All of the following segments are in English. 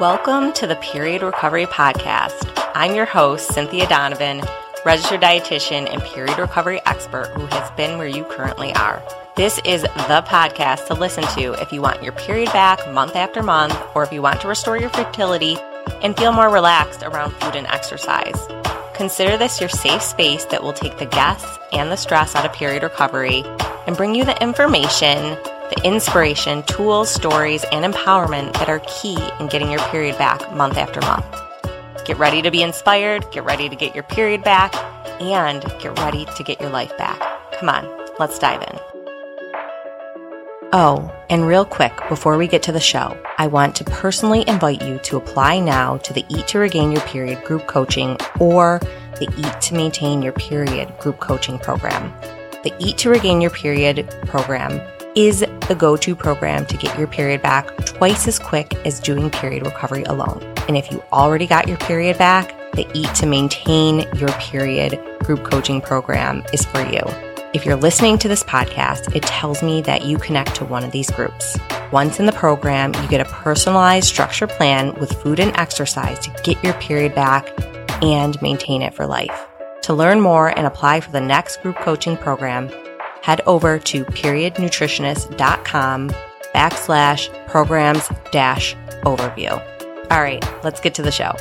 Welcome to the Period Recovery Podcast. I'm your host, Cynthia Donovan, registered dietitian and period recovery expert who has been where you currently are. This is the podcast to listen to if you want your period back month after month, or if you want to restore your fertility and feel more relaxed around food and exercise. Consider this your safe space that will take the guess and the stress out of period recovery and bring you the information the inspiration, tools, stories, and empowerment that are key in getting your period back month after month. Get ready to be inspired, get ready to get your period back, and get ready to get your life back. Come on, let's dive in. Oh, and real quick, before we get to the show, I want to personally invite you to apply now to the Eat to Regain Your Period group coaching or the Eat to Maintain Your Period group coaching program. The Eat to Regain Your Period program is the go to program to get your period back twice as quick as doing period recovery alone. And if you already got your period back, the Eat to Maintain Your Period group coaching program is for you. If you're listening to this podcast, it tells me that you connect to one of these groups. Once in the program, you get a personalized structure plan with food and exercise to get your period back and maintain it for life. To learn more and apply for the next group coaching program, head over to periodnutritionist.com backslash programs dash overview. All right, let's get to the show.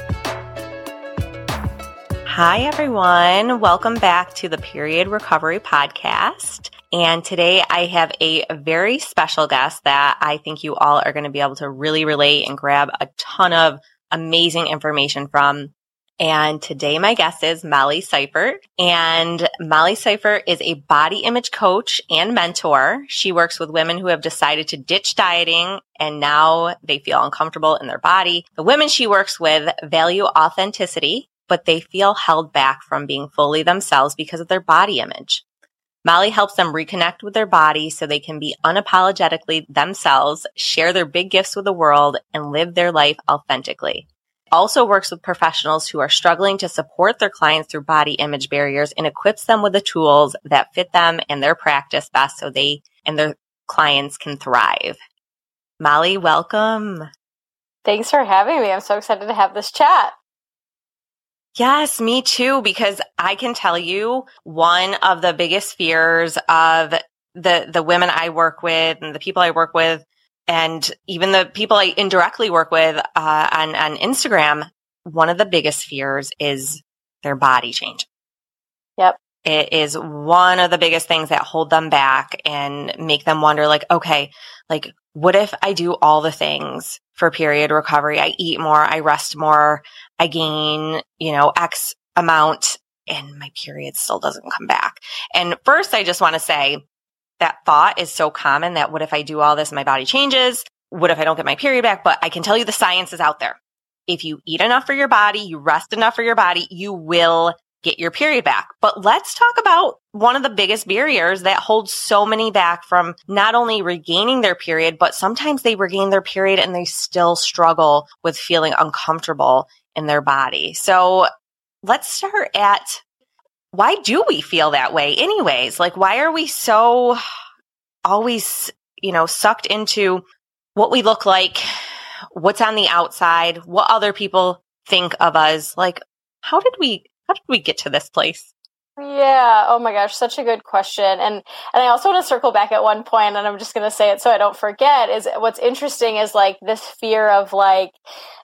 Hi, everyone. Welcome back to the Period Recovery Podcast. And today I have a very special guest that I think you all are going to be able to really relate and grab a ton of amazing information from. And today my guest is Molly Seifert. And Molly Seifert is a body image coach and mentor. She works with women who have decided to ditch dieting and now they feel uncomfortable in their body. The women she works with value authenticity, but they feel held back from being fully themselves because of their body image. Molly helps them reconnect with their body so they can be unapologetically themselves, share their big gifts with the world, and live their life authentically also works with professionals who are struggling to support their clients through body image barriers and equips them with the tools that fit them and their practice best so they and their clients can thrive. Molly, welcome. Thanks for having me. I'm so excited to have this chat. Yes, me too, because I can tell you one of the biggest fears of the, the women I work with and the people I work with and even the people I indirectly work with uh, on on Instagram, one of the biggest fears is their body change. Yep. It is one of the biggest things that hold them back and make them wonder like, okay, like what if I do all the things for period recovery? I eat more, I rest more, I gain, you know, X amount and my period still doesn't come back. And first, I just want to say that thought is so common that what if I do all this my body changes? What if I don't get my period back? But I can tell you the science is out there. If you eat enough for your body, you rest enough for your body, you will get your period back. But let's talk about one of the biggest barriers that holds so many back from not only regaining their period, but sometimes they regain their period and they still struggle with feeling uncomfortable in their body. So let's start at why do we feel that way anyways? Like, why are we so always, you know, sucked into what we look like, what's on the outside, what other people think of us? Like, how did we, how did we get to this place? Yeah. Oh my gosh, such a good question. And and I also want to circle back at one point, and I'm just going to say it so I don't forget. Is what's interesting is like this fear of like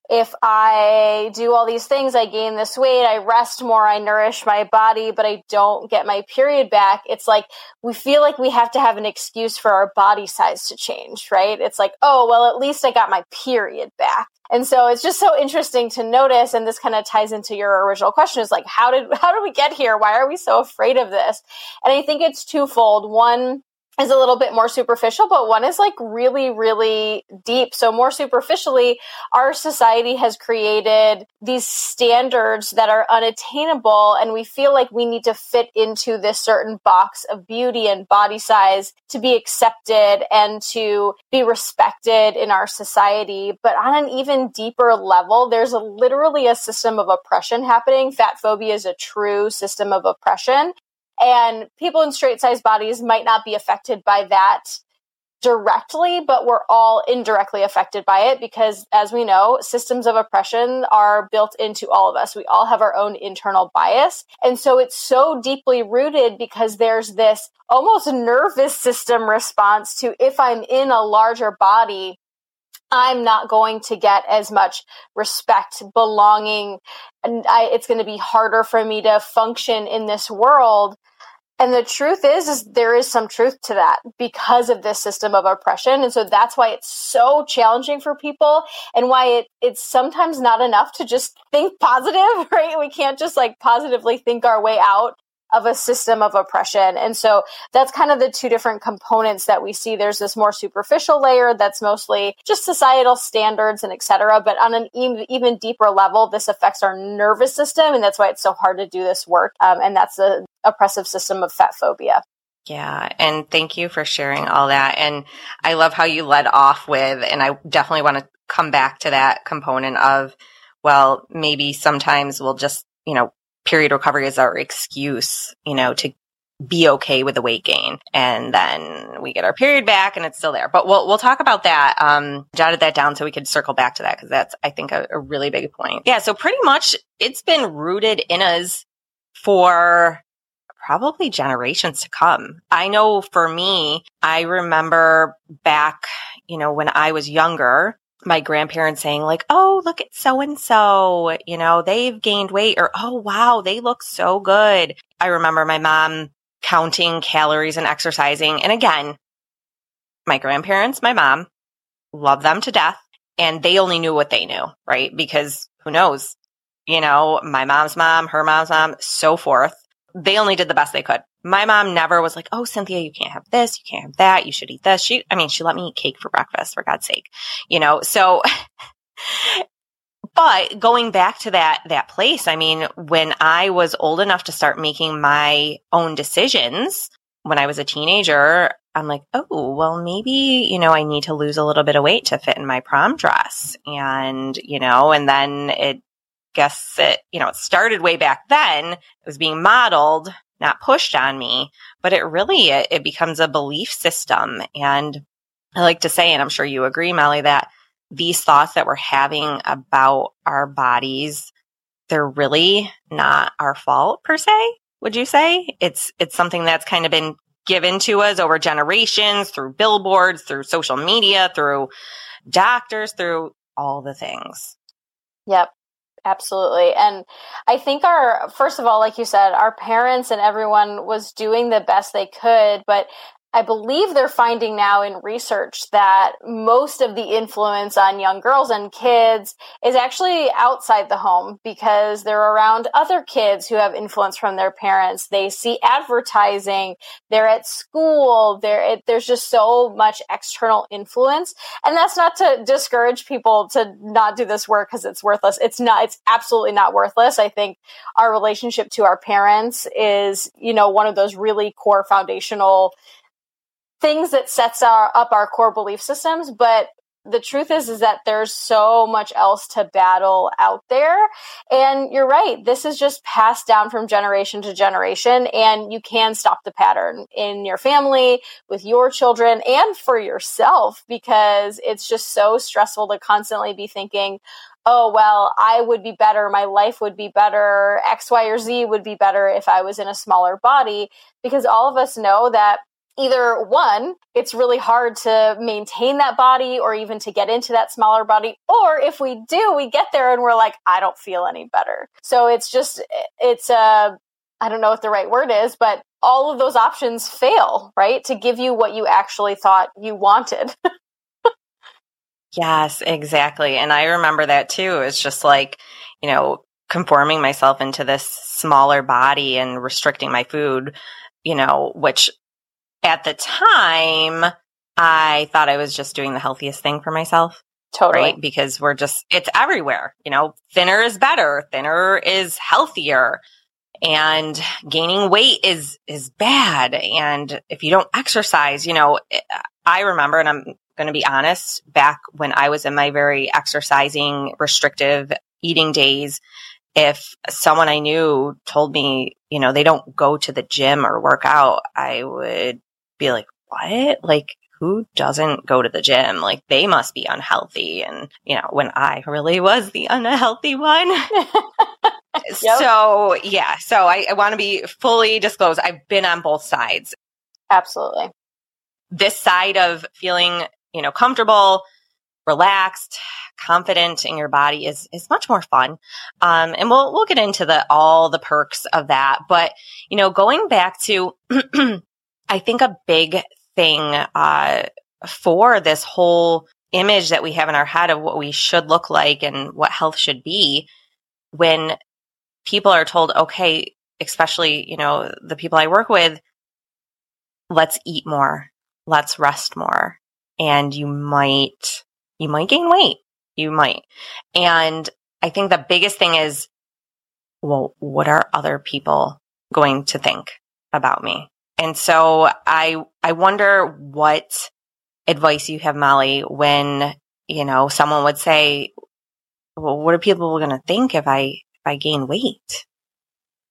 if I do all these things, I gain this weight, I rest more, I nourish my body, but I don't get my period back. It's like we feel like we have to have an excuse for our body size to change, right? It's like, oh, well, at least I got my period back. And so it's just so interesting to notice. And this kind of ties into your original question is like, how did, how did we get here? Why are we so afraid of this? And I think it's twofold. One, is a little bit more superficial, but one is like really, really deep. So, more superficially, our society has created these standards that are unattainable, and we feel like we need to fit into this certain box of beauty and body size to be accepted and to be respected in our society. But on an even deeper level, there's a, literally a system of oppression happening. Fat phobia is a true system of oppression. And people in straight size bodies might not be affected by that directly, but we're all indirectly affected by it because, as we know, systems of oppression are built into all of us. We all have our own internal bias. And so it's so deeply rooted because there's this almost nervous system response to if I'm in a larger body, I'm not going to get as much respect, belonging, and I, it's going to be harder for me to function in this world and the truth is, is there is some truth to that because of this system of oppression. And so that's why it's so challenging for people and why it, it's sometimes not enough to just think positive, right? We can't just like positively think our way out of a system of oppression. And so that's kind of the two different components that we see. There's this more superficial layer that's mostly just societal standards and et cetera. But on an even deeper level, this affects our nervous system. And that's why it's so hard to do this work. Um, and that's the oppressive system of fat phobia. Yeah. And thank you for sharing all that. And I love how you led off with, and I definitely want to come back to that component of, well, maybe sometimes we'll just, you know, period recovery is our excuse, you know, to be okay with the weight gain. And then we get our period back and it's still there. But we'll, we'll talk about that. Um, jotted that down so we could circle back to that because that's, I think, a, a really big point. Yeah. So pretty much it's been rooted in us for probably generations to come. I know for me, I remember back, you know, when I was younger, my grandparents saying like, "Oh, look at so and so, you know, they've gained weight," or "Oh, wow, they look so good." I remember my mom counting calories and exercising. And again, my grandparents, my mom, love them to death, and they only knew what they knew, right? Because who knows? You know, my mom's mom, her mom's mom, so forth. They only did the best they could my mom never was like, Oh, Cynthia, you can't have this. You can't have that. You should eat this. She, I mean, she let me eat cake for breakfast for God's sake, you know, so, but going back to that, that place, I mean, when I was old enough to start making my own decisions when I was a teenager, I'm like, oh, well, maybe, you know, I need to lose a little bit of weight to fit in my prom dress. And, you know, and then it guess it, you know, it started way back then. It was being modeled not pushed on me, but it really, it, it becomes a belief system. And I like to say, and I'm sure you agree, Molly, that these thoughts that we're having about our bodies, they're really not our fault per se. Would you say it's, it's something that's kind of been given to us over generations through billboards, through social media, through doctors, through all the things. Yep. Absolutely. And I think our, first of all, like you said, our parents and everyone was doing the best they could, but I believe they're finding now in research that most of the influence on young girls and kids is actually outside the home because they're around other kids who have influence from their parents. They see advertising, they're at school, there there's just so much external influence. And that's not to discourage people to not do this work because it's worthless. It's not it's absolutely not worthless. I think our relationship to our parents is, you know, one of those really core foundational things that sets our up our core belief systems but the truth is is that there's so much else to battle out there. And you're right this is just passed down from generation to generation and you can stop the pattern in your family with your children and for yourself because it's just so stressful to constantly be thinking oh well i would be better my life would be better x y or z would be better if i was in a smaller body because all of us know that either one, it's really hard to maintain that body or even to get into that smaller body. Or if we do, we get there and we're like, I don't feel any better. So it's just, it's a, uh, don't know what the right word is, but all of those options fail, right? To give you what you actually thought you wanted. yes, exactly. And I remember that too. It's just like, you know, conforming myself into this smaller body and restricting my food, you know, which at the time, I thought I was just doing the healthiest thing for myself. Totally. Right? Because we're just, it's everywhere. You know, thinner is better. Thinner is healthier. And gaining weight is, is bad. And if you don't exercise, you know, I remember, and I'm going to be honest, back when I was in my very exercising, restrictive eating days, if someone I knew told me, you know, they don't go to the gym or work out, I would be like, what? Like, who doesn't go to the gym? Like they must be unhealthy. And, you know, when I really was the unhealthy one. yep. So, yeah. So I, I want to be fully disclosed. I've been on both sides. Absolutely. This side of feeling, you know, comfortable, relaxed, confident in your body is is much more fun. Um, and we'll we'll get into the all the perks of that. But you know, going back to, I think a big thing uh, for this whole image that we have in our head of what we should look like and what health should be, when people are told, okay, especially you know the people I work with, let's eat more, let's rest more, and you might you might gain weight you might. And I think the biggest thing is, well, what are other people going to think about me? And so I, I wonder what advice you have, Molly, when, you know, someone would say, well, what are people going to think if I, if I gain weight?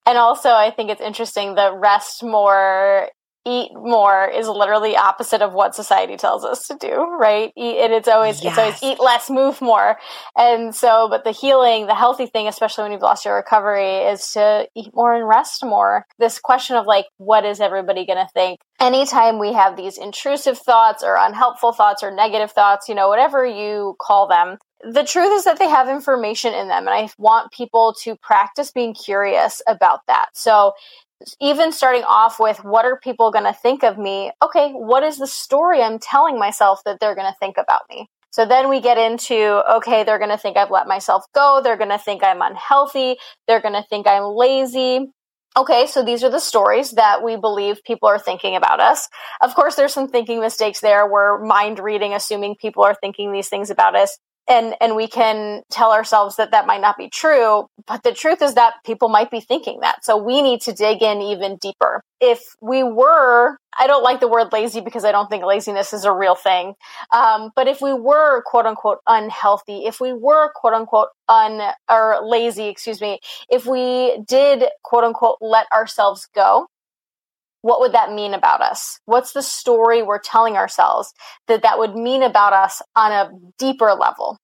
And also, I think it's interesting the rest more eat more is literally opposite of what society tells us to do, right? Eat, and it's always yes. it's always eat less, move more. And so, but the healing, the healthy thing, especially when you've lost your recovery, is to eat more and rest more. This question of like, what is everybody going to think? Anytime we have these intrusive thoughts or unhelpful thoughts or negative thoughts, you know, whatever you call them, the truth is that they have information in them and i want people to practice being curious about that so even starting off with what are people going to think of me? Okay, what is the story I'm telling myself that they're going to think about me? So then we get into, okay, they're going to think I've let myself go. They're going to think I'm unhealthy. They're going to think I'm lazy. Okay, so these are the stories that we believe people are thinking about us. Of course, there's some thinking mistakes there. We're mind reading, assuming people are thinking these things about us and and we can tell ourselves that that might not be true but the truth is that people might be thinking that. So we need to dig in even deeper. If we were i don't like the word lazy because i don't think laziness is a real thing. Um, but if we were quote unquote unhealthy if we were quote unquote un or lazy excuse me if we did quote unquote let ourselves go what would that mean about us? What's the story we're telling ourselves that that would mean about us on a deeper level?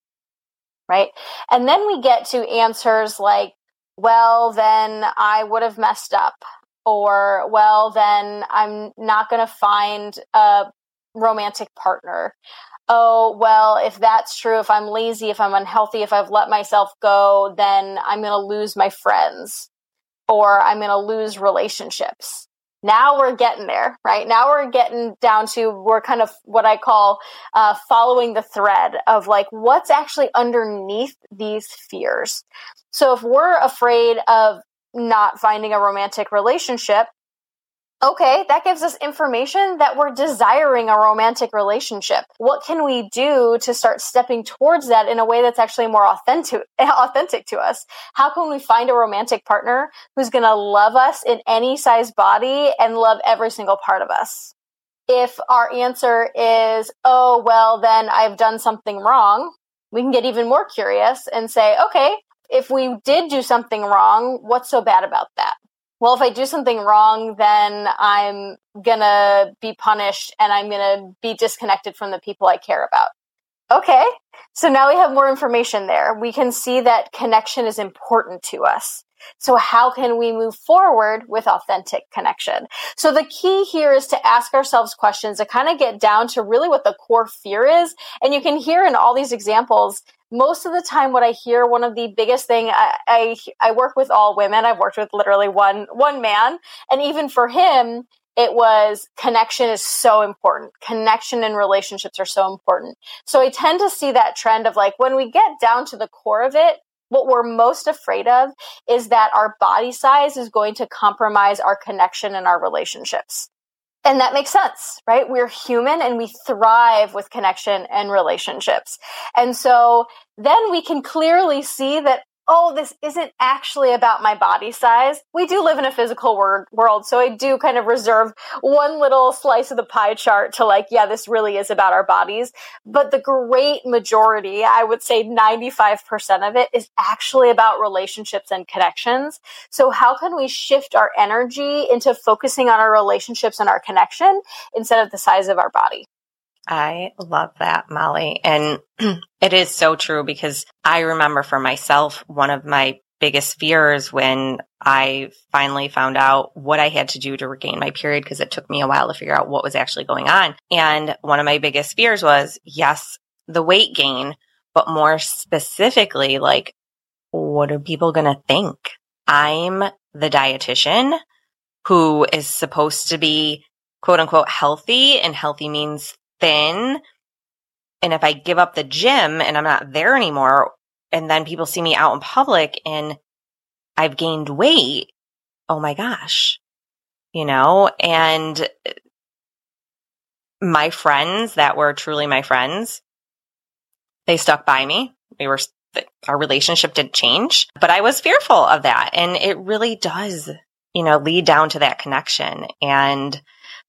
Right. And then we get to answers like, well, then I would have messed up. Or, well, then I'm not going to find a romantic partner. Oh, well, if that's true, if I'm lazy, if I'm unhealthy, if I've let myself go, then I'm going to lose my friends or I'm going to lose relationships now we're getting there, right? Now we're getting down to, we're kind of what I call uh, following the thread of like what's actually underneath these fears. So if we're afraid of not finding a romantic relationship, Okay, that gives us information that we're desiring a romantic relationship. What can we do to start stepping towards that in a way that's actually more authentic, authentic to us? How can we find a romantic partner who's going to love us in any size body and love every single part of us? If our answer is, oh, well, then I've done something wrong, we can get even more curious and say, okay, if we did do something wrong, what's so bad about that? Well, if I do something wrong, then I'm gonna be punished and I'm gonna be disconnected from the people I care about. Okay. So now we have more information there. We can see that connection is important to us. So how can we move forward with authentic connection? So the key here is to ask ourselves questions to kind of get down to really what the core fear is. And you can hear in all these examples, most of the time what i hear one of the biggest thing I, I, I work with all women. I've worked with literally one one man. And even for him it was connection is so important. Connection and relationships are so important. So i tend to see that trend of like when we get down to the core of it what we're most afraid of is that our body size is going to compromise our connection and our relationships and that makes sense, right? We're human and we thrive with connection and relationships. And so then we can clearly see that oh, this isn't actually about my body size. We do live in a physical world, so I do kind of reserve one little slice of the pie chart to like, yeah, this really is about our bodies. But the great majority, I would say 95% of it is actually about relationships and connections. So how can we shift our energy into focusing on our relationships and our connection instead of the size of our body? I love that, Molly. And it is so true because I remember for myself, one of my biggest fears when I finally found out what I had to do to regain my period because it took me a while to figure out what was actually going on. And one of my biggest fears was, yes, the weight gain, but more specifically, like, what are people going to think? I'm the dietitian who is supposed to be quote unquote healthy and healthy means thin. And if I give up the gym and I'm not there anymore, and then people see me out in public and I've gained weight, oh my gosh, you know, and my friends that were truly my friends, they stuck by me. We were, our relationship didn't change, but I was fearful of that. And it really does, you know, lead down to that connection and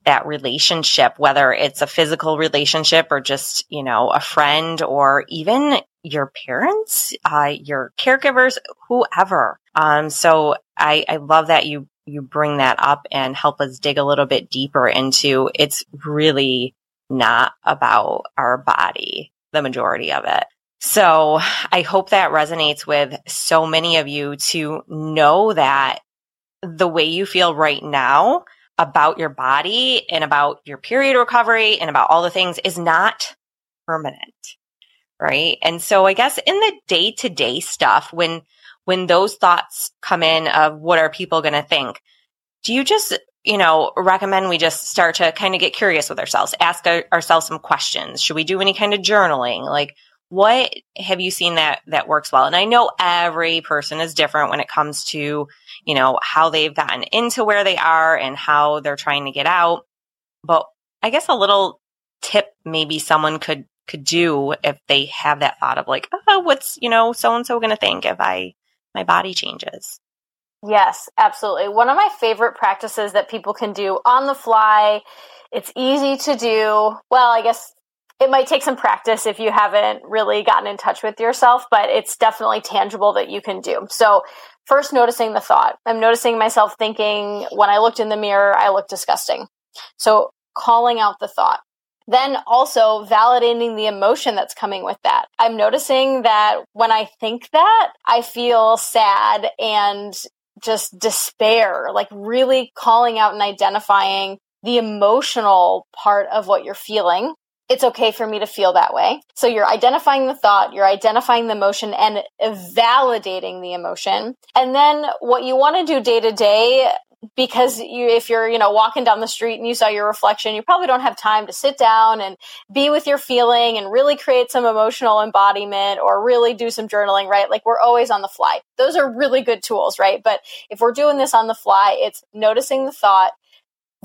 that relationship, whether it's a physical relationship or just, you know, a friend or even your parents, uh, your caregivers, whoever. Um, so I, I love that you, you bring that up and help us dig a little bit deeper into it's really not about our body, the majority of it. So I hope that resonates with so many of you to know that the way you feel right now about your body and about your period recovery and about all the things is not permanent. Right. And so I guess in the day to day stuff, when, when those thoughts come in of what are people going to think, do you just, you know, recommend we just start to kind of get curious with ourselves, ask our, ourselves some questions? Should we do any kind of journaling? Like, what have you seen that that works well? And I know every person is different when it comes to, you know, how they've gotten into where they are and how they're trying to get out. But I guess a little tip maybe someone could could do if they have that thought of like, oh, what's, you know, so and so going to think if I my body changes. Yes, absolutely. One of my favorite practices that people can do on the fly. It's easy to do. Well, I guess it might take some practice if you haven't really gotten in touch with yourself, but it's definitely tangible that you can do. So, first, noticing the thought. I'm noticing myself thinking when I looked in the mirror, I look disgusting. So, calling out the thought. Then also validating the emotion that's coming with that. I'm noticing that when I think that, I feel sad and just despair, like really calling out and identifying the emotional part of what you're feeling it's okay for me to feel that way. So you're identifying the thought, you're identifying the emotion and validating the emotion. And then what you want to do day to day because you if you're you know walking down the street and you saw your reflection you probably don't have time to sit down and be with your feeling and really create some emotional embodiment or really do some journaling right like we're always on the fly those are really good tools right but if we're doing this on the fly it's noticing the thought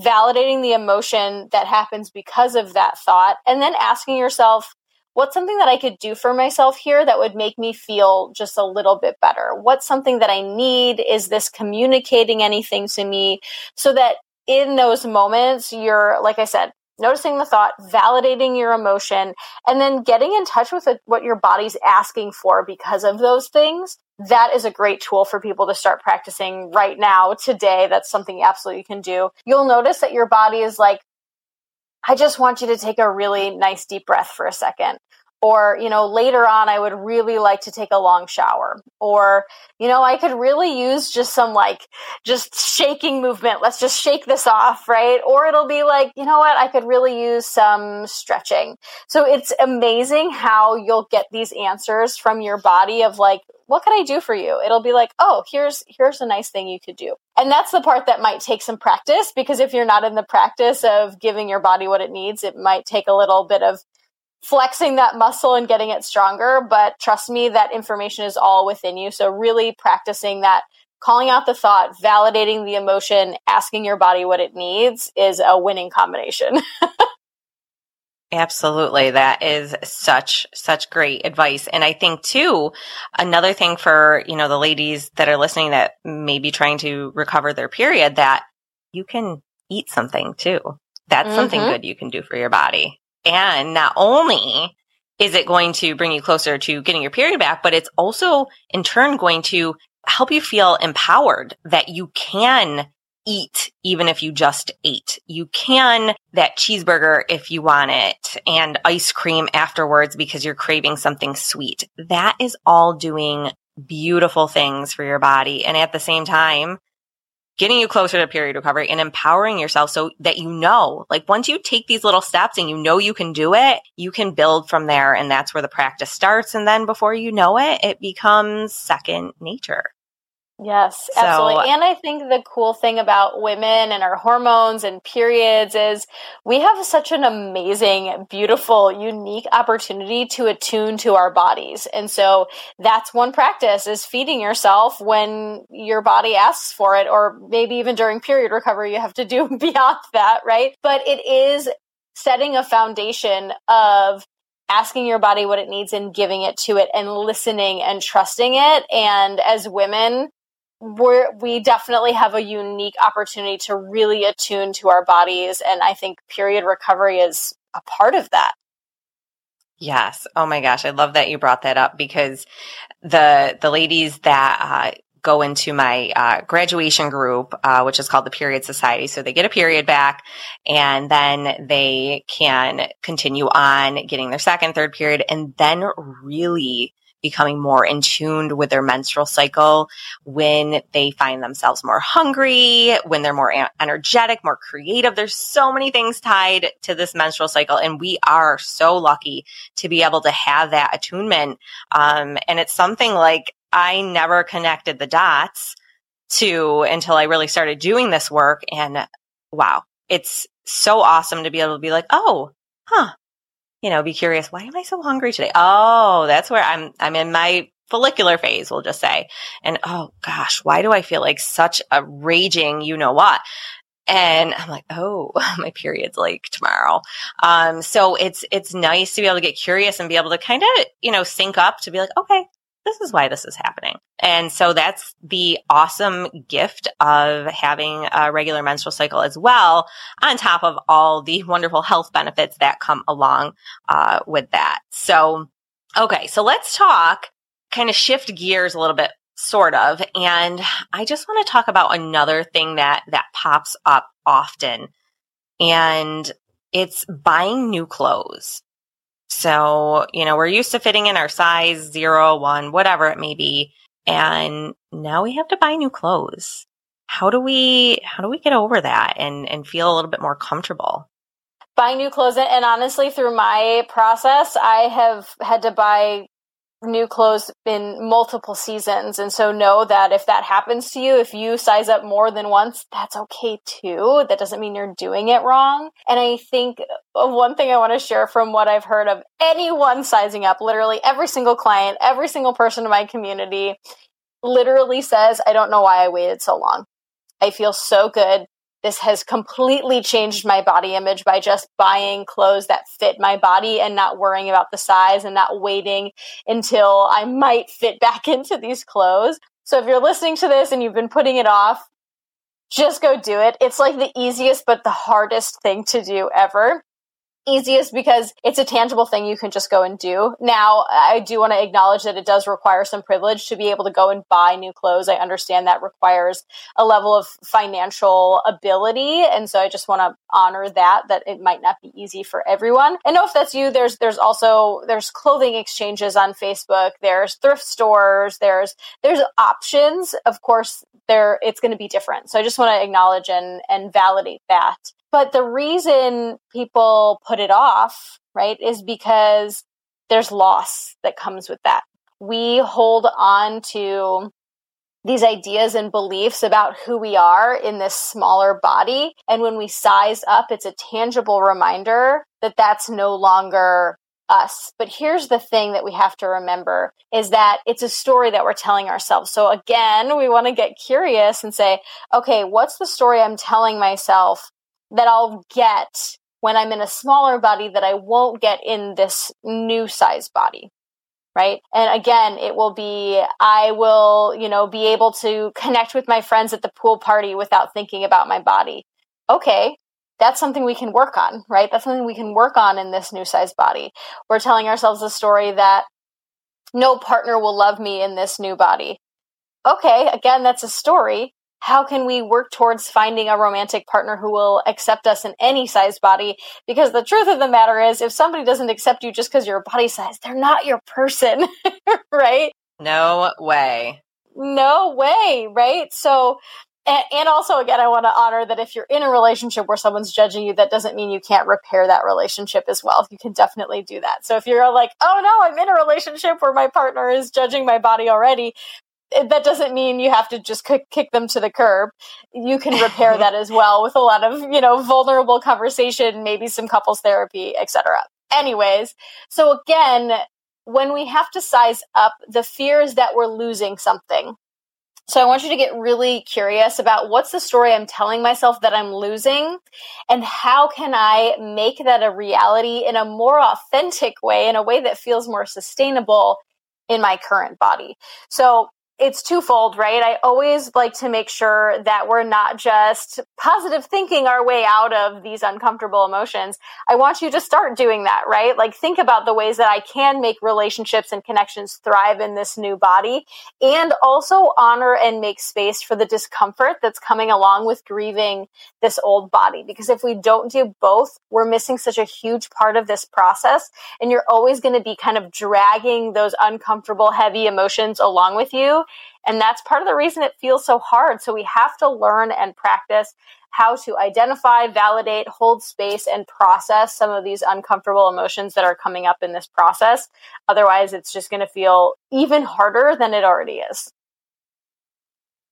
validating the emotion that happens because of that thought, and then asking yourself, what's something that I could do for myself here that would make me feel just a little bit better? What's something that I need? Is this communicating anything to me? So that in those moments, you're, like I said, noticing the thought, validating your emotion, and then getting in touch with uh, what your body's asking for because of those things. That is a great tool for people to start practicing right now, today. That's something you absolutely can do. You'll notice that your body is like, I just want you to take a really nice deep breath for a second or you know later on i would really like to take a long shower. Or you know i could really use just some like just shaking movement. Let's just shake this off right? Or it'll be like you know what? I could really use some stretching. So it's amazing how you'll get these answers from your body of like what can i do for you? It'll be like oh here's here's a nice thing you could do. And that's the part that might take some practice because if you're not in the practice of giving your body what it needs it might take a little bit of flexing that muscle and getting it stronger. But trust me, that information is all within you. So really practicing that, calling out the thought, validating the emotion, asking your body what it needs is a winning combination. Absolutely. That is such, such great advice. And I think too, another thing for, you know, the ladies that are listening that may be trying to recover their period, that you can eat something too. That's mm-hmm. something good you can do for your body. And not only is it going to bring you closer to getting your period back, but it's also in turn going to help you feel empowered that you can eat even if you just ate. You can that cheeseburger if you want it and ice cream afterwards because you're craving something sweet. That is all doing beautiful things for your body. And at the same time, getting you closer to period recovery and empowering yourself so that you know, like once you take these little steps and you know you can do it, you can build from there. And that's where the practice starts. And then before you know it, it becomes second nature. Yes, so, absolutely. Uh, and I think the cool thing about women and our hormones and periods is we have such an amazing, beautiful, unique opportunity to attune to our bodies. And so that's one practice is feeding yourself when your body asks for it, or maybe even during period recovery, you have to do beyond that, right? But it is setting a foundation of asking your body what it needs and giving it to it and listening and trusting it. And as women, we're, we definitely have a unique opportunity to really attune to our bodies. And I think period recovery is a part of that. Yes. Oh my gosh. I love that you brought that up because the, the ladies that, uh, go into my uh, graduation group, uh, which is called the Period Society. So they get a period back and then they can continue on getting their second, third period and then really becoming more in tuned with their menstrual cycle when they find themselves more hungry, when they're more energetic, more creative. There's so many things tied to this menstrual cycle. And we are so lucky to be able to have that attunement. Um, and it's something like I never connected the dots to until I really started doing this work. And wow, it's so awesome to be able to be like, oh, huh, you know, be curious, why am I so hungry today? Oh, that's where I'm, I'm in my follicular phase, we'll just say. And oh gosh, why do I feel like such a raging, you know what? And I'm like, oh, my period's like tomorrow. Um, so it's, it's nice to be able to get curious and be able to kind of, you know, sync up to be like, okay, this is why this is happening. And so that's the awesome gift of having a regular menstrual cycle as well, on top of all the wonderful health benefits that come along uh, with that. So, okay, so let's talk, kind of shift gears a little bit, sort of. And I just want to talk about another thing that that pops up often, and it's buying new clothes. So, you know, we're used to fitting in our size zero, one, whatever it may be. And now we have to buy new clothes. How do we, how do we get over that and, and feel a little bit more comfortable? Buying new clothes. And honestly, through my process, I have had to buy new clothes in multiple seasons. And so know that if that happens to you, if you size up more than once, that's okay too. That doesn't mean you're doing it wrong. And I think uh, one thing I want to share from what I've heard of anyone sizing up, literally every single client, every single person in my community literally says, I don't know why I waited so long. I feel so good this has completely changed my body image by just buying clothes that fit my body and not worrying about the size and not waiting until I might fit back into these clothes. So if you're listening to this and you've been putting it off, just go do it. It's like the easiest but the hardest thing to do ever easiest because it's a tangible thing you can just go and do. Now, I do want to acknowledge that it does require some privilege to be able to go and buy new clothes. I understand that requires a level of financial ability. And so I just want to honor that, that it might not be easy for everyone. And know if that's you, there's, there's also, there's clothing exchanges on Facebook. There's thrift stores. There's, there's options. Of course, there, it's going to be different. So I just want to acknowledge and, and validate that. But the reason people put it off, right, is because there's loss that comes with that. We hold on to these ideas and beliefs about who we are in this smaller body. And when we size up, it's a tangible reminder that that's no longer us. But here's the thing that we have to remember is that it's a story that we're telling ourselves. So again, we want to get curious and say, okay, what's the story I'm telling myself that I'll get when I'm in a smaller body that I won't get in this new size body. Right. And again, it will be, I will, you know, be able to connect with my friends at the pool party without thinking about my body. Okay. That's something we can work on, right? That's something we can work on in this new size body. We're telling ourselves a story that no partner will love me in this new body. Okay. Again, that's a story how can we work towards finding a romantic partner who will accept us in any size body? Because the truth of the matter is, if somebody doesn't accept you just because you're a body size, they're not your person, right? No way. No way, right? So, and, and also, again, I want to honor that if you're in a relationship where someone's judging you, that doesn't mean you can't repair that relationship as well. You can definitely do that. So if you're like, oh no, I'm in a relationship where my partner is judging my body already, that doesn't mean you have to just kick, them to the curb. You can repair that as well with a lot of, you know, vulnerable conversation, maybe some couples therapy, etc. Anyways, so again, when we have to size up, the fear is that we're losing something. So I want you to get really curious about what's the story I'm telling myself that I'm losing and how can I make that a reality in a more authentic way, in a way that feels more sustainable in my current body. So it's twofold, right? I always like to make sure that we're not just positive thinking our way out of these uncomfortable emotions. I want you to start doing that, right? Like think about the ways that I can make relationships and connections thrive in this new body and also honor and make space for the discomfort that's coming along with grieving this old body. Because if we don't do both, we're missing such a huge part of this process and you're always going to be kind of dragging those uncomfortable, heavy emotions along with you and that's part of the reason it feels so hard. So we have to learn and practice how to identify, validate, hold space, and process some of these uncomfortable emotions that are coming up in this process. Otherwise, it's just going to feel even harder than it already is.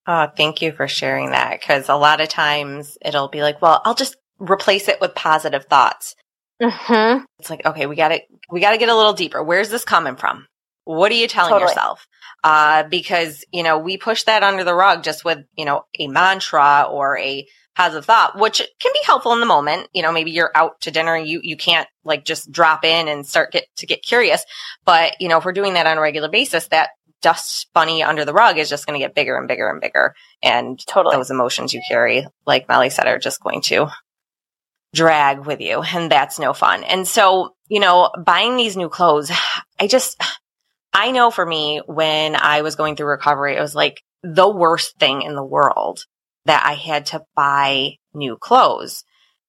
Oh, thank you for sharing that. Because a lot of times it'll be like, well, I'll just replace it with positive thoughts. Mm-hmm. It's like, okay, we got to we got to get a little deeper. Where's this coming from? What are you telling totally. yourself? Uh, because, you know, we push that under the rug just with, you know, a mantra or a positive thought, which can be helpful in the moment. You know, maybe you're out to dinner and you, you can't like just drop in and start get to get curious. But, you know, if we're doing that on a regular basis, that dust bunny under the rug is just going to get bigger and bigger and bigger. And totally. those emotions you carry, like Molly said, are just going to drag with you. And that's no fun. And so, you know, buying these new clothes, I just, I know for me, when I was going through recovery, it was like the worst thing in the world that I had to buy new clothes.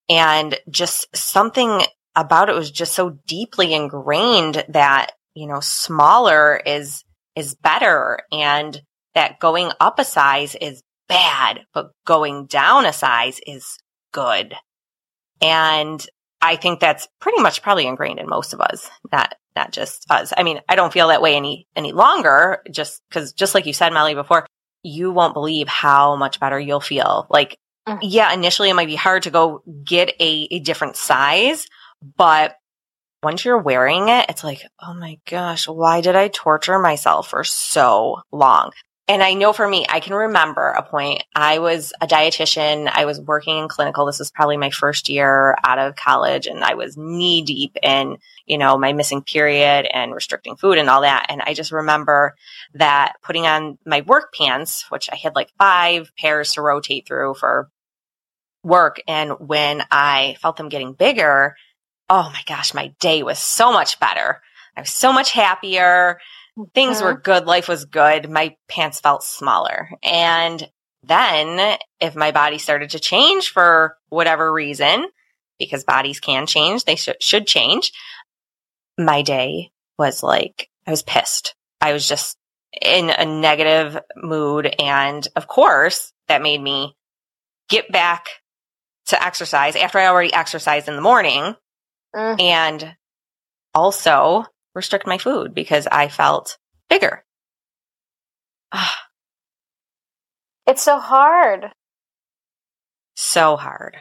And just something about it was just so deeply ingrained that, you know, smaller is, is better and that going up a size is bad, but going down a size is good. And I think that's pretty much probably ingrained in most of us, not not just us. I mean, I don't feel that way any any longer just cuz just like you said Molly, before, you won't believe how much better you'll feel. Like mm. yeah, initially it might be hard to go get a, a different size, but once you're wearing it, it's like, oh my gosh, why did I torture myself for so long? And I know for me, I can remember a point. I was a dietitian. I was working in clinical. This was probably my first year out of college and I was knee deep in, you know, my missing period and restricting food and all that. And I just remember that putting on my work pants, which I had like five pairs to rotate through for work. And when I felt them getting bigger, oh my gosh, my day was so much better. I was so much happier things were good, life was good, my pants felt smaller. And then if my body started to change for whatever reason, because bodies can change, they sh- should change, my day was like, I was pissed. I was just in a negative mood. And of course, that made me get back to exercise after I already exercised in the morning. Mm. And also restrict my food because I felt bigger. Ah. it's so hard. So hard.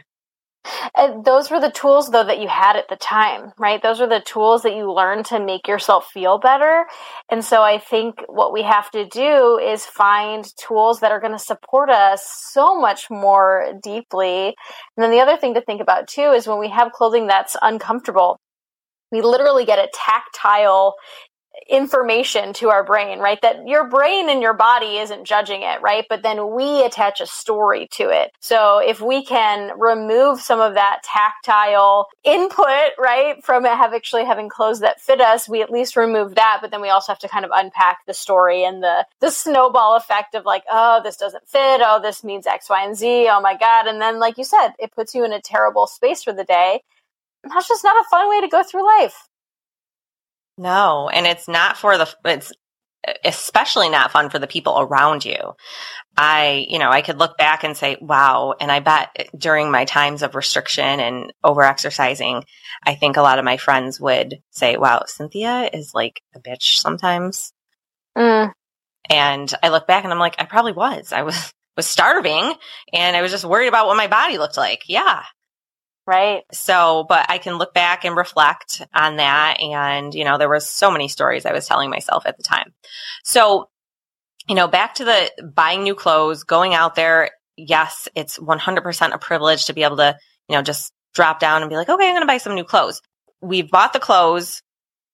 And those were the tools, though, that you had at the time, right? Those were the tools that you learned to make yourself feel better. And so I think what we have to do is find tools that are going to support us so much more deeply. And then the other thing to think about, too, is when we have clothing that's uncomfortable, we literally get a tactile information to our brain, right? That your brain and your body isn't judging it, right? But then we attach a story to it. So if we can remove some of that tactile input, right, from have actually having clothes that fit us, we at least remove that. But then we also have to kind of unpack the story and the, the snowball effect of like, oh, this doesn't fit. Oh, this means X, Y, and Z. Oh my God. And then, like you said, it puts you in a terrible space for the day. That's just not a fun way to go through life. No, and it's not for the, it's especially not fun for the people around you. I, you know, I could look back and say, wow. And I bet during my times of restriction and over exercising, I think a lot of my friends would say, wow, Cynthia is like a bitch sometimes. Mm. And I look back and I'm like, I probably was. I was, was starving and I was just worried about what my body looked like. Yeah. Right. So, but I can look back and reflect on that. And, you know, there were so many stories I was telling myself at the time. So, you know, back to the buying new clothes, going out there. Yes, it's 100% a privilege to be able to, you know, just drop down and be like, okay, I'm going to buy some new clothes. We've bought the clothes.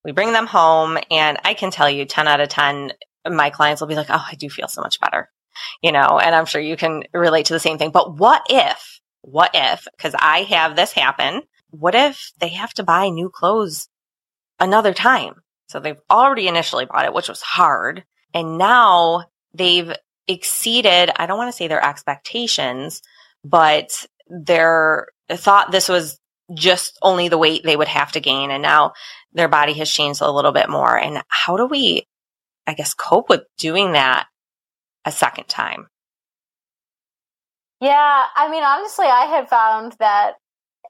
We bring them home and I can tell you 10 out of 10, my clients will be like, oh, I do feel so much better, you know, and I'm sure you can relate to the same thing. But what if what if, because I have this happen, what if they have to buy new clothes another time? So they've already initially bought it, which was hard. And now they've exceeded, I don't want to say their expectations, but their thought this was just only the weight they would have to gain. And now their body has changed a little bit more. And how do we, I guess, cope with doing that a second time? Yeah, I mean, honestly, I had found that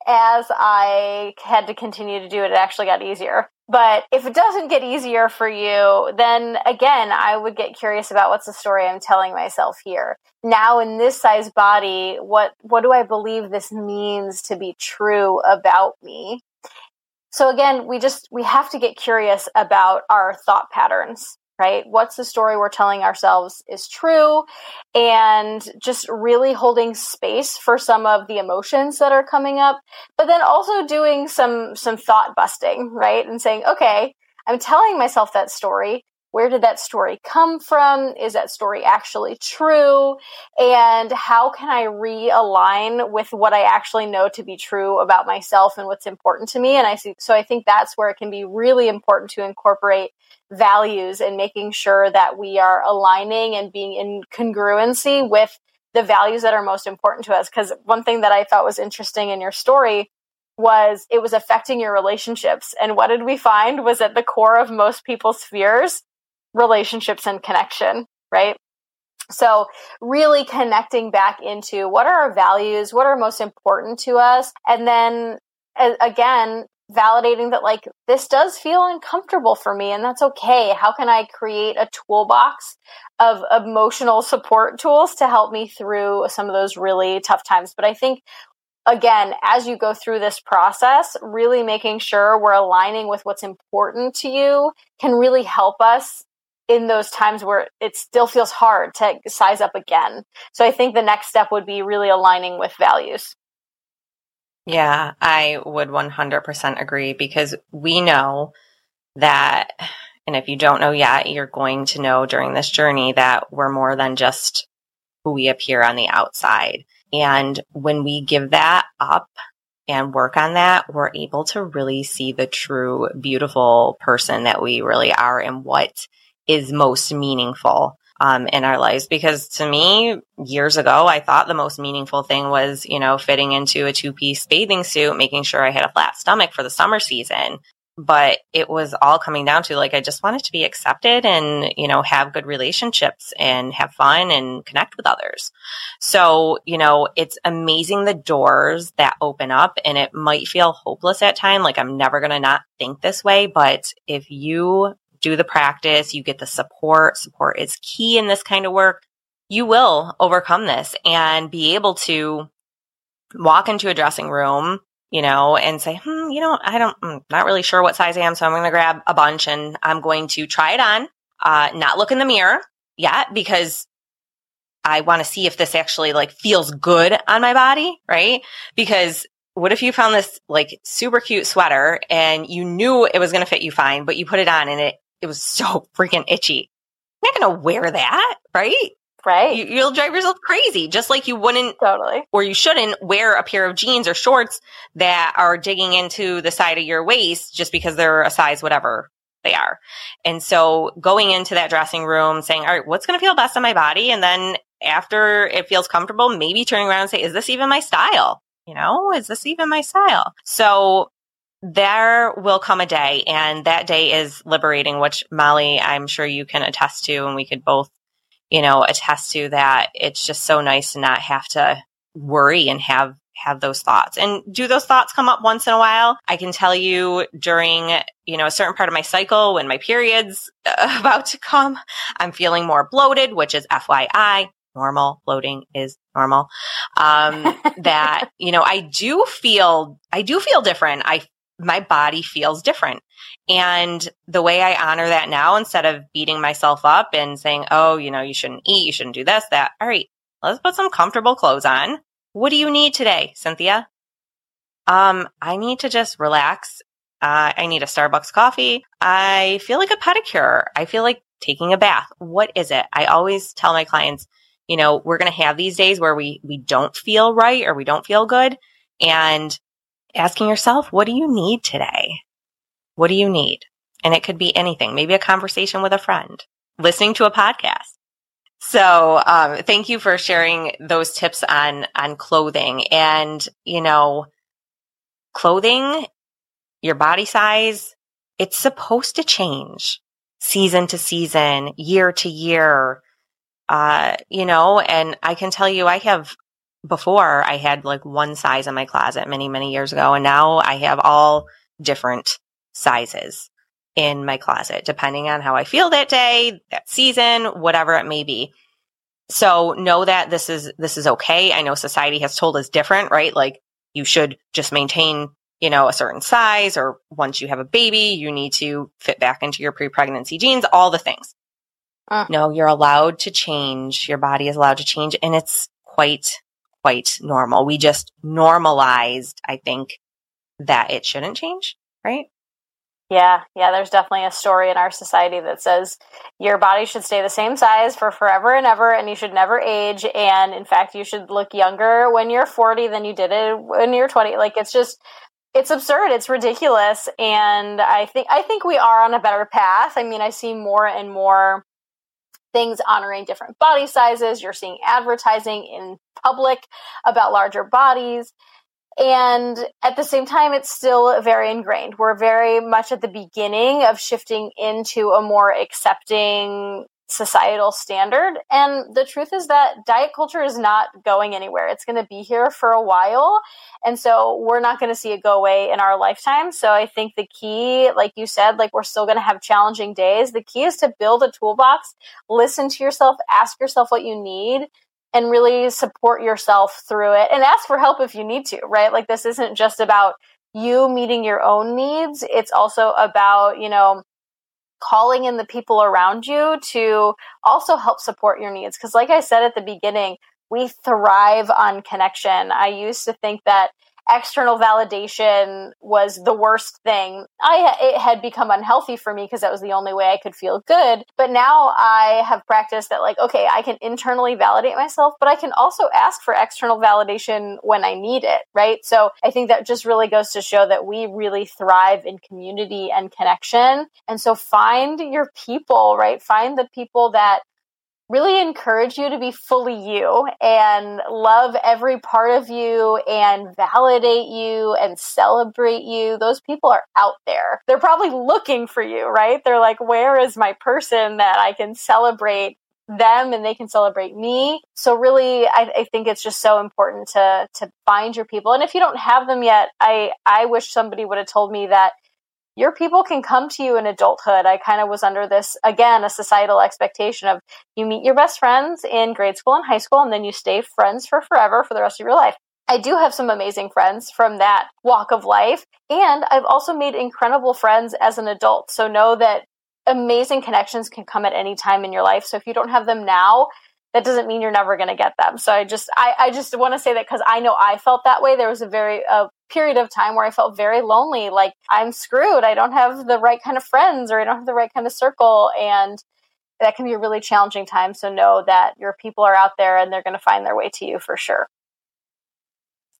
as I had to continue to do it, it actually got easier. But if it doesn't get easier for you, then again, I would get curious about what's the story I'm telling myself here. Now in this size body, what what do I believe this means to be true about me? So again, we just we have to get curious about our thought patterns right? What's the story we're telling ourselves is true? And just really holding space for some of the emotions that are coming up, but then also doing some, some thought busting, right? And saying, okay, I'm telling myself that story. Where did that story come from? Is that story actually true? And how can I realign with what I actually know to be true about myself and what's important to me? And I see, so I think that's where it can be really important to incorporate values and making sure that we are aligning and being in congruency with the values that are most important to us. Because one thing that I thought was interesting in your story was it was affecting your relationships. And what did we find was at the core of most people's fears relationships and connection, right? So really connecting back into what are our values, what are most important to us, and then again validating that like this does feel uncomfortable for me and that's okay. How can i create a toolbox of emotional support tools to help me through some of those really tough times? But i think again as you go through this process really making sure we're aligning with what's important to you can really help us in those times where it still feels hard to size up again. So i think the next step would be really aligning with values yeah, I would 100% agree because we know that, and if you don't know yet, you're going to know during this journey that we're more than just who we appear on the outside. And when we give that up and work on that, we're able to really see the true, beautiful person that we really are and what is most meaningful um, in our lives. Because to me, years ago, I thought the most meaningful thing was, you know, fitting into a two piece bathing suit, making sure I had a flat stomach for the summer season. But it was all coming down to like, I just wanted to be accepted and, you know, have good relationships and have fun and connect with others. So, you know, it's amazing the doors that open up and it might feel hopeless at time. Like I'm never going to not think this way. But if you do the practice, you get the support. Support is key in this kind of work. You will overcome this and be able to walk into a dressing room, you know, and say, hmm, you know, I don't, I'm not really sure what size I am. So I'm going to grab a bunch and I'm going to try it on, uh, not look in the mirror yet because I want to see if this actually like feels good on my body, right? Because what if you found this like super cute sweater and you knew it was going to fit you fine, but you put it on and it it was so freaking itchy. I'm not going to wear that, right? Right. You, will drive yourself crazy, just like you wouldn't totally or you shouldn't wear a pair of jeans or shorts that are digging into the side of your waist just because they're a size whatever they are. And so going into that dressing room saying, all right, what's going to feel best on my body? And then after it feels comfortable, maybe turning around and say, is this even my style? You know, is this even my style? So there will come a day and that day is liberating, which Molly, I'm sure you can attest to. And we could both, you know, attest to that. It's just so nice to not have to worry and have have those thoughts. And do those thoughts come up once in a while? I can tell you during, you know, a certain part of my cycle when my period's about to come, I'm feeling more bloated, which is FYI normal. Bloating is normal. Um, that, you know, I do feel, I do feel different. I, my body feels different. And the way I honor that now, instead of beating myself up and saying, oh, you know, you shouldn't eat, you shouldn't do this, that, all right, let's put some comfortable clothes on. What do you need today, Cynthia? Um, I need to just relax. Uh, I need a Starbucks coffee. I feel like a pedicure. I feel like taking a bath. What is it? I always tell my clients, you know, we're going to have these days where we, we don't feel right or we don't feel good and asking yourself, what do you need today? What do you need? And it could be anything, maybe a conversation with a friend, listening to a podcast. So, um, thank you for sharing those tips on, on clothing and, you know, clothing, your body size, it's supposed to change season to season, year to year. Uh, you know, and I can tell you, I have before I had like one size in my closet many, many years ago. And now I have all different sizes in my closet, depending on how I feel that day, that season, whatever it may be. So know that this is, this is okay. I know society has told us different, right? Like you should just maintain, you know, a certain size or once you have a baby, you need to fit back into your pre-pregnancy jeans, all the things. Uh. No, you're allowed to change. Your body is allowed to change and it's quite, quite normal. We just normalized, I think, that it shouldn't change, right? Yeah, yeah, there's definitely a story in our society that says your body should stay the same size for forever and ever, and you should never age. And in fact, you should look younger when you're 40 than you did it when you're 20. Like, it's just, it's absurd. It's ridiculous. And I think, I think we are on a better path. I mean, I see more and more things honoring different body sizes. You're seeing advertising in public about larger bodies. And at the same time, it's still very ingrained. We're very much at the beginning of shifting into a more accepting societal standard. And the truth is that diet culture is not going anywhere. It's going to be here for a while. And so we're not going to see it go away in our lifetime. So I think the key, like you said, like we're still going to have challenging days. The key is to build a toolbox, listen to yourself, ask yourself what you need and really support yourself through it and ask for help if you need to, right? Like this isn't just about you meeting your own needs. It's also about, you know, calling in the people around you to also help support your needs. Cause like I said at the beginning, we thrive on connection. I used to think that external validation was the worst thing. I it had become unhealthy for me because that was the only way I could feel good. But now I have practiced that like okay, I can internally validate myself, but I can also ask for external validation when I need it, right? So I think that just really goes to show that we really thrive in community and connection. And so find your people, right? Find the people that really encourage you to be fully you and love every part of you and validate you and celebrate you. Those people are out there. They're probably looking for you, right? They're like, where is my person that I can celebrate them and they can celebrate me. So really, I, I, think it's just so important to to find your people. And if you don't have them yet, I I wish somebody would have told me that your people can come to you in adulthood. I kind of was under this, again, a societal expectation of you meet your best friends in grade school and high school, and then you stay friends for forever for the rest of your life. I do have some amazing friends from that walk of life. And I've also made incredible friends as an adult. So know that amazing connections can come at any time in your life. So if you don't have them now, that doesn't mean you're never going to get them. So I just, I, I just want to say that because I know I felt that way. There was a very, a period of time where I felt very lonely. Like I'm screwed. I don't have the right kind of friends or I don't have the right kind of circle. And that can be a really challenging time. So know that your people are out there and they're going to find their way to you for sure.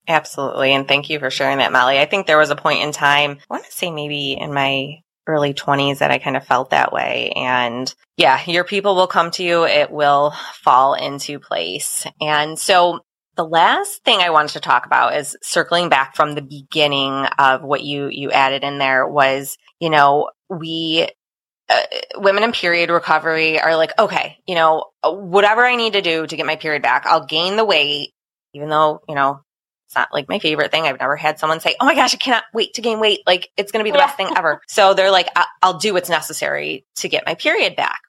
Absolutely. And thank you for sharing that, Molly. I think there was a point in time, I want to say maybe in my early 20s that I kind of felt that way. And yeah, your people will come to you. It will fall into place. And so the last thing I wanted to talk about is circling back from the beginning of what you, you added in there was, you know, we uh, women in period recovery are like, okay, you know, whatever I need to do to get my period back, I'll gain the weight, even though, you know, it's not like my favorite thing. I've never had someone say, Oh my gosh, I cannot wait to gain weight. Like it's going to be the yeah. best thing ever. So they're like, I'll do what's necessary to get my period back.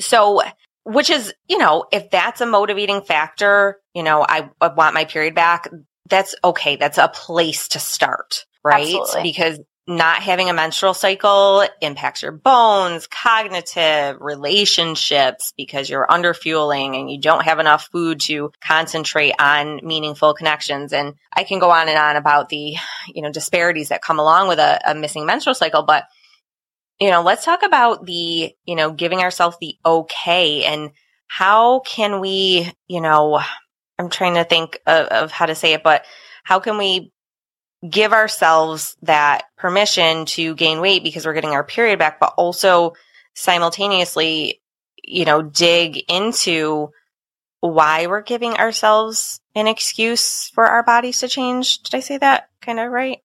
So, which is, you know, if that's a motivating factor, you know, I, I want my period back. That's okay. That's a place to start, right? Absolutely. Because not having a menstrual cycle impacts your bones, cognitive, relationships because you're under fueling and you don't have enough food to concentrate on meaningful connections. And I can go on and on about the, you know, disparities that come along with a, a missing menstrual cycle, but you know, let's talk about the, you know, giving ourselves the okay and how can we, you know, I'm trying to think of, of how to say it, but how can we give ourselves that permission to gain weight because we're getting our period back, but also simultaneously, you know, dig into why we're giving ourselves an excuse for our bodies to change. Did I say that kind of right?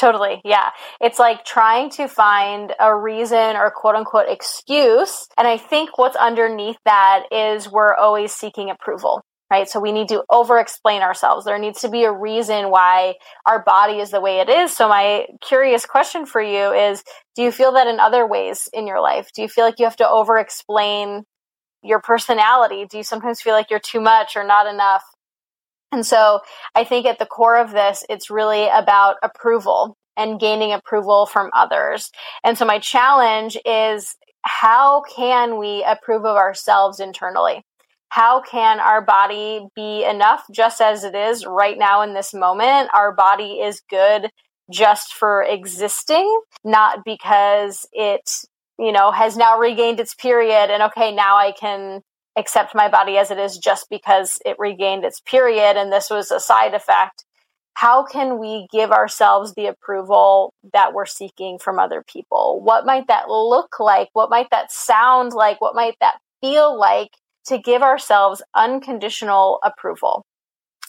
Totally. Yeah. It's like trying to find a reason or quote unquote excuse. And I think what's underneath that is we're always seeking approval right? So we need to over explain ourselves. There needs to be a reason why our body is the way it is. So my curious question for you is, do you feel that in other ways in your life? Do you feel like you have to over explain your personality? Do you sometimes feel like you're too much or not enough? And so I think at the core of this, it's really about approval and gaining approval from others. And so my challenge is how can we approve of ourselves internally? how can our body be enough just as it is right now in this moment? Our body is good just for existing, not because it, you know, has now regained its period and okay, now I can accept my body as it is just because it regained its period and this was a side effect. How can we give ourselves the approval that we're seeking from other people? What might that look like? What might that sound like? What might that feel like to give ourselves unconditional approval.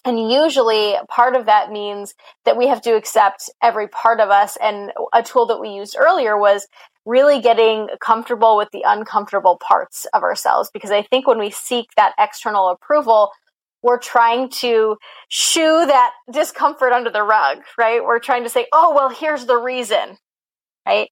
And usually part of that means that we have to accept every part of us. And a tool that we used earlier was really getting comfortable with the uncomfortable parts of ourselves. Because I think when we seek that external approval, we're trying to shoo that discomfort under the rug, right? We're trying to say, oh, well, here's the reason, right?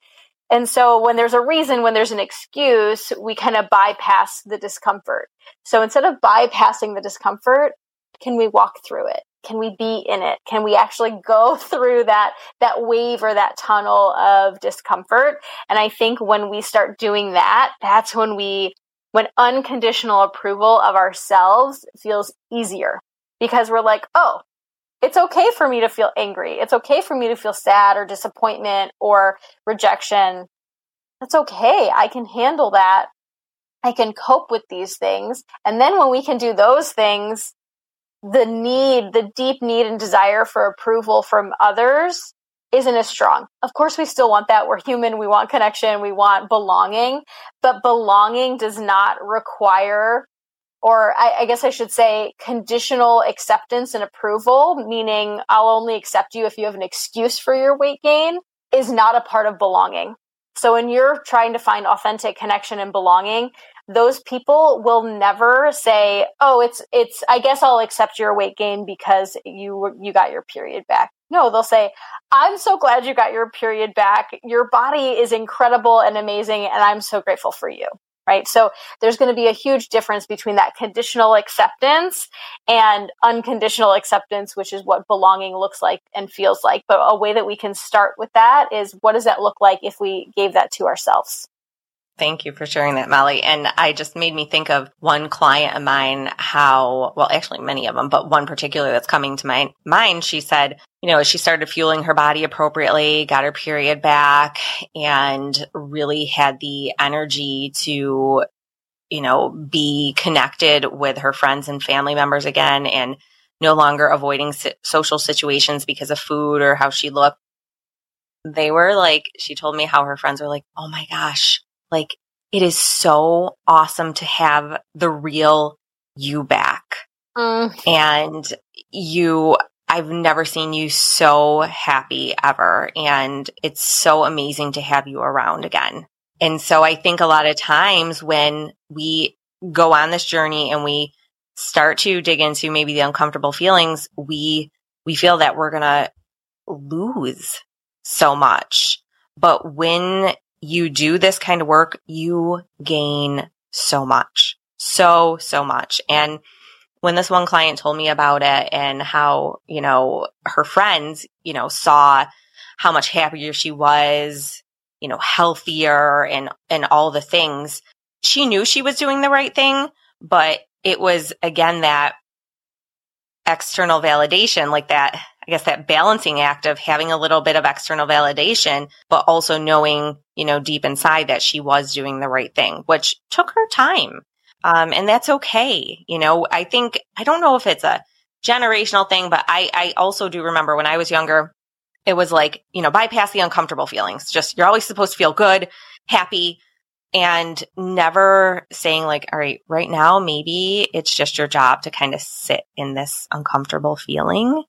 And so when there's a reason, when there's an excuse, we kind of bypass the discomfort. So instead of bypassing the discomfort, can we walk through it? Can we be in it? Can we actually go through that, that wave or that tunnel of discomfort? And I think when we start doing that, that's when we, when unconditional approval of ourselves feels easier because we're like, oh, it's okay for me to feel angry. It's okay for me to feel sad or disappointment or rejection. That's okay. I can handle that. I can cope with these things. And then when we can do those things, the need, the deep need and desire for approval from others isn't as strong. Of course, we still want that. We're human. We want connection. We want belonging, but belonging does not require or I, I, guess I should say conditional acceptance and approval, meaning I'll only accept you if you have an excuse for your weight gain, is not a part of belonging. So when you're trying to find authentic connection and belonging, those people will never say, "Oh, it's it's I guess I'll accept your weight gain because you you got your period back." No, they'll say, "I'm so glad you got your period back. Your body is incredible and amazing and I'm so grateful for you." right? So there's going to be a huge difference between that conditional acceptance and unconditional acceptance, which is what belonging looks like and feels like. But a way that we can start with that is what does that look like if we gave that to ourselves? Thank you for sharing that, Molly. And I just made me think of one client of mine, how, well, actually many of them, but one particular that's coming to my mind. She said, you know, she started fueling her body appropriately, got her period back and really had the energy to, you know, be connected with her friends and family members again and no longer avoiding social situations because of food or how she looked. They were like, she told me how her friends were like, Oh my gosh, like it is so awesome to have the real you back. Mm. And you, I've never seen you so happy ever. And it's so amazing to have you around again. And so I think a lot of times when we go on this journey and we start to dig into maybe the uncomfortable feelings, we, we feel that we're going to lose so much. But when you do this kind of work, you gain so much, so, so much. And when this one client told me about it and how, you know, her friends, you know, saw how much happier she was, you know, healthier and, and all the things, she knew she was doing the right thing, but it was again that external validation, like that I guess that balancing act of having a little bit of external validation, but also knowing, you know, deep inside that she was doing the right thing, which took her time. Um, and that's okay. You know, I think, I don't know if it's a generational thing, but I, I also do remember when I was younger, it was like, you know, bypass the uncomfortable feelings. Just, you're always supposed to feel good, happy, and never saying like, all right, right now, maybe it's just your job to kind of sit in this uncomfortable feeling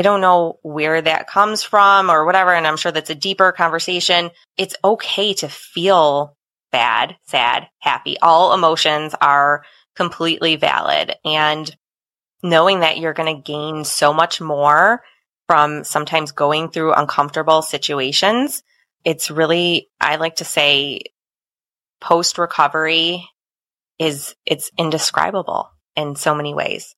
I don't know where that comes from or whatever. And I'm sure that's a deeper conversation. It's okay to feel bad, sad, happy. All emotions are completely valid. And knowing that you're going to gain so much more from sometimes going through uncomfortable situations, it's really, I like to say post recovery is, it's indescribable in so many ways.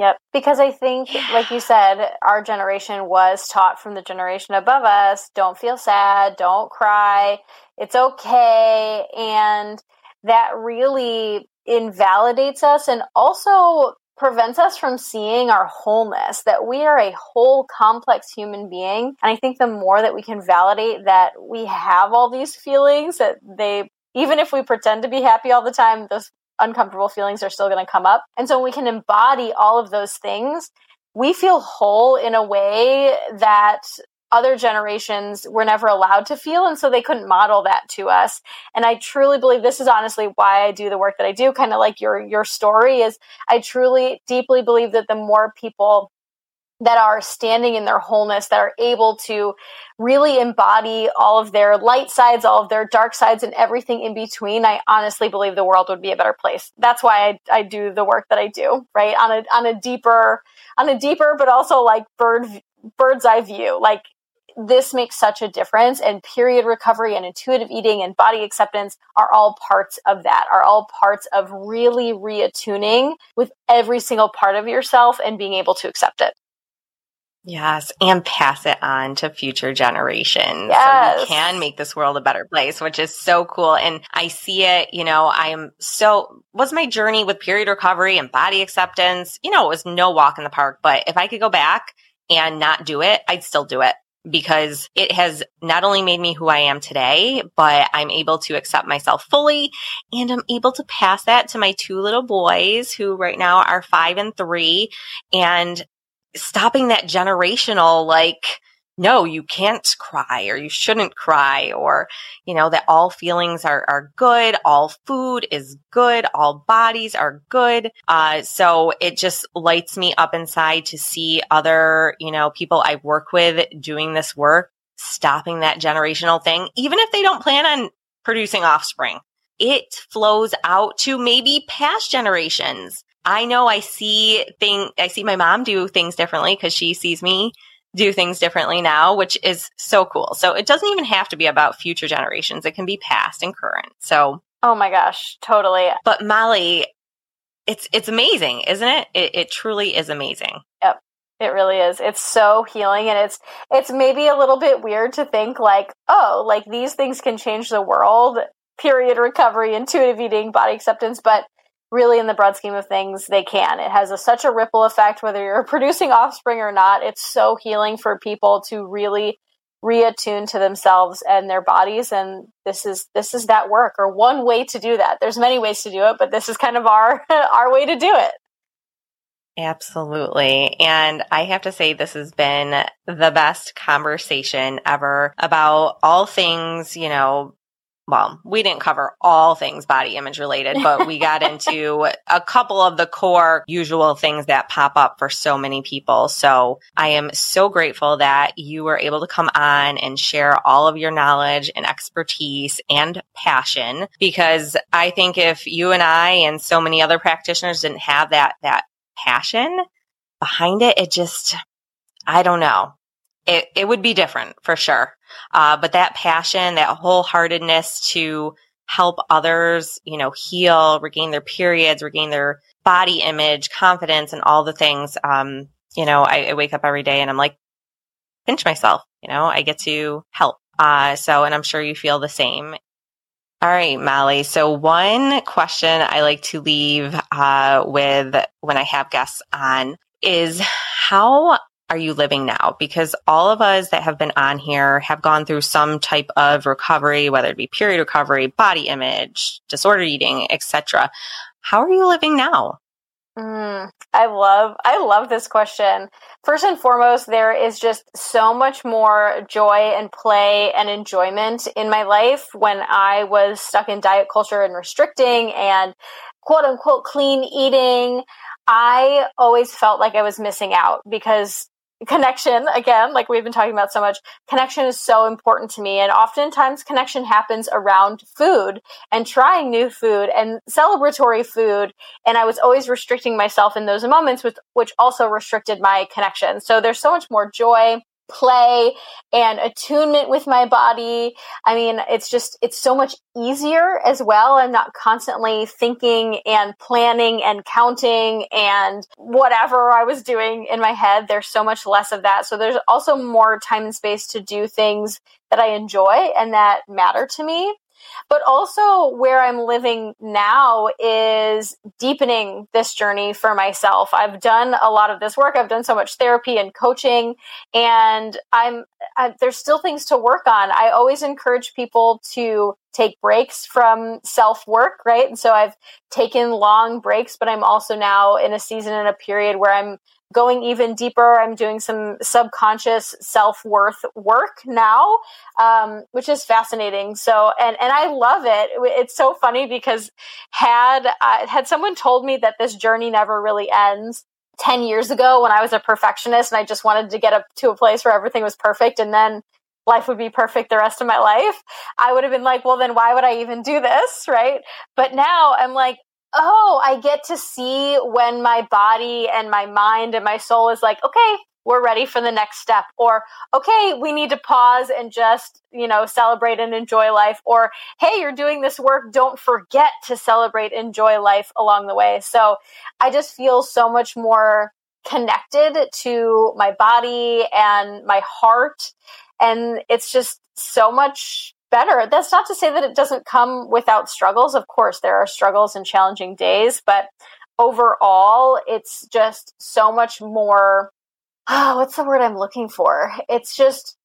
Yep. Because I think, yeah. like you said, our generation was taught from the generation above us don't feel sad, don't cry, it's okay. And that really invalidates us and also prevents us from seeing our wholeness, that we are a whole complex human being. And I think the more that we can validate that we have all these feelings, that they even if we pretend to be happy all the time, those uncomfortable feelings are still going to come up. And so when we can embody all of those things, we feel whole in a way that other generations were never allowed to feel and so they couldn't model that to us and i truly believe this is honestly why i do the work that i do kind of like your your story is i truly deeply believe that the more people that are standing in their wholeness, that are able to really embody all of their light sides, all of their dark sides, and everything in between, I honestly believe the world would be a better place. That's why I, I do the work that I do, right? On a on a deeper, on a deeper, but also like bird bird's eye view. Like this makes such a difference and period recovery and intuitive eating and body acceptance are all parts of that are all parts of really reattuning with every single part of yourself and being able to accept it Yes, and pass it on to future generations. Yes. So we can make this world a better place, which is so cool. And I see it, you know, I'm so, was my journey with period recovery and body acceptance, you know, it was no walk in the park, but if I could go back and not do it, I'd still do it because it has not only made me who I am today, but I'm able to accept myself fully and I'm able to pass that to my two little boys who right now are five and three. And stopping that generational, like, no, you can't cry or you shouldn't cry or, you know, that all feelings are, are good. All food is good. All bodies are good. Uh, so it just lights me up inside to see other, you know, people I work with doing this work, stopping that generational thing, even if they don't plan on producing offspring. It flows out to maybe past generations. I know I see thing I see my mom do things differently because she sees me do things differently now, which is so cool. So it doesn't even have to be about future generations. It can be past and current. So Oh my gosh, totally. But Molly, it's it's amazing, isn't it? It, it truly is amazing. Yep. It really is. It's so healing and it's it's maybe a little bit weird to think like, oh, like these things can change the world period recovery, intuitive eating, body acceptance, but really in the broad scheme of things, they can. It has a, such a ripple effect, whether you're producing offspring or not. It's so healing for people to really reattune to themselves and their bodies and this is this is that work or one way to do that there's many ways to do it but this is kind of our our way to do it Absolutely. And I have to say, this has been the best conversation ever about all things, you know, well, we didn't cover all things body image related, but we got into a couple of the core usual things that pop up for so many people. So I am so grateful that you were able to come on and share all of your knowledge and expertise and passion because I think if you and I and so many other practitioners didn't have that, that passion behind it, it just, I don't know. It, it would be different for sure. Uh, but that passion, that wholeheartedness to help others, you know, heal, regain their periods, regain their body image, confidence, and all the things. Um, you know, I, I wake up every day and I'm like, pinch myself, you know, I get to help. Uh, so, and I'm sure you feel the same. All right, Molly. So one question I like to leave uh, with when I have guests on is how are you living now? Because all of us that have been on here have gone through some type of recovery, whether it be period recovery, body image, disordered eating, etc. How are you living now? Mm, I love I love this question. First and foremost, there is just so much more joy and play and enjoyment in my life when I was stuck in diet culture and restricting and quote unquote clean eating. I always felt like I was missing out because connection again like we've been talking about so much connection is so important to me. And oftentimes connection happens around food and trying new food and celebratory food. And i was always restricting myself in those moments with which also restricted my connection. So there's so much more joy play and attunement with my body. I mean, it's just, it's so much easier as well. I'm not constantly thinking and planning and counting and whatever I was doing in my head. There's so much less of that. So there's also more time and space to do things that I enjoy and that matter to me. But also, where I'm living now is deepening this journey for myself. I've done a lot of this work. I've done so much therapy and coaching, and I'm I, there's still things to work on. I always encourage people to take breaks from self work, right? And so I've taken long breaks, but I'm also now in a season and a period where I'm going even deeper. I'm doing some subconscious self worth work now, um, which is fascinating. So, and and I love it. It's so funny because had uh, had someone told me that this journey never really ends. 10 years ago when I was a perfectionist and I just wanted to get up to a place where everything was perfect and then life would be perfect the rest of my life, I would have been like, well, then why would I even do this? Right. But now I'm like, oh, I get to see when my body and my mind and my soul is like, okay, we're ready for the next step or okay we need to pause and just you know celebrate and enjoy life or hey you're doing this work. Don't forget to celebrate enjoy life along the way. So i just feel so much more connected to my body and my heart and it's just so much better. That's not to say that it doesn't come without struggles. Of course, there are struggles and challenging days, but overall, it's just so much more. Oh, what's the word I'm looking for? It's just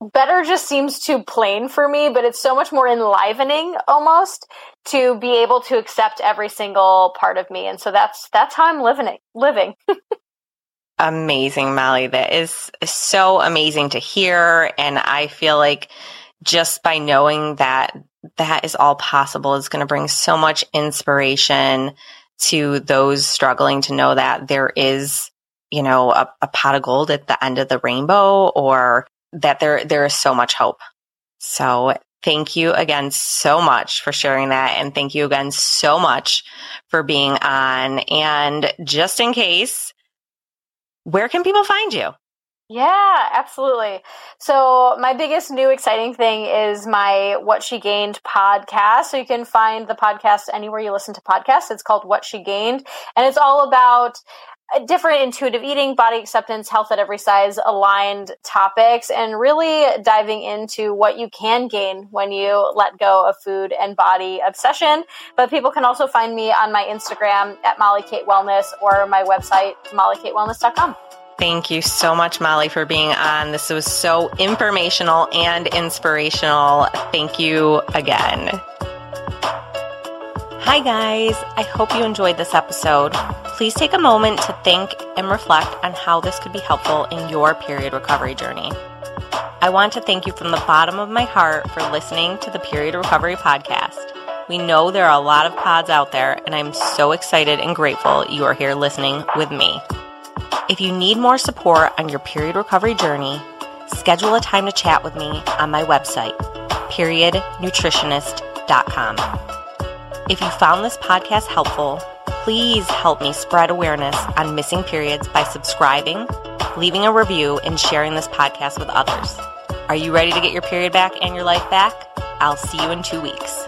better just seems too plain for me, but it's so much more enlivening almost to be able to accept every single part of me. And so that's that's how I'm living it living. amazing, Molly. That is so amazing to hear. And I feel like just by knowing that that is all possible is going to bring so much inspiration to those struggling to know that there is, you know, a, a pot of gold at the end of the rainbow or that there, there is so much hope. So thank you again so much for sharing that. And thank you again so much for being on. And just in case, where can people find you? Yeah, absolutely. So, my biggest new exciting thing is my What She Gained podcast. So, you can find the podcast anywhere you listen to podcasts. It's called What She Gained, and it's all about uh, different intuitive eating, body acceptance, health at every size aligned topics, and really diving into what you can gain when you let go of food and body obsession. But people can also find me on my Instagram at Molly Kate Wellness or my website, mollykatewellness.com. Thank you so much, Molly, for being on. This was so informational and inspirational. Thank you again. Hi, guys. I hope you enjoyed this episode. Please take a moment to think and reflect on how this could be helpful in your period recovery journey. I want to thank you from the bottom of my heart for listening to the Period Recovery Podcast. We know there are a lot of pods out there, and I'm so excited and grateful you are here listening with me. If you need more support on your period recovery journey, schedule a time to chat with me on my website, periodnutritionist.com. If you found this podcast helpful, please help me spread awareness on missing periods by subscribing, leaving a review, and sharing this podcast with others. Are you ready to get your period back and your life back? I'll see you in two weeks.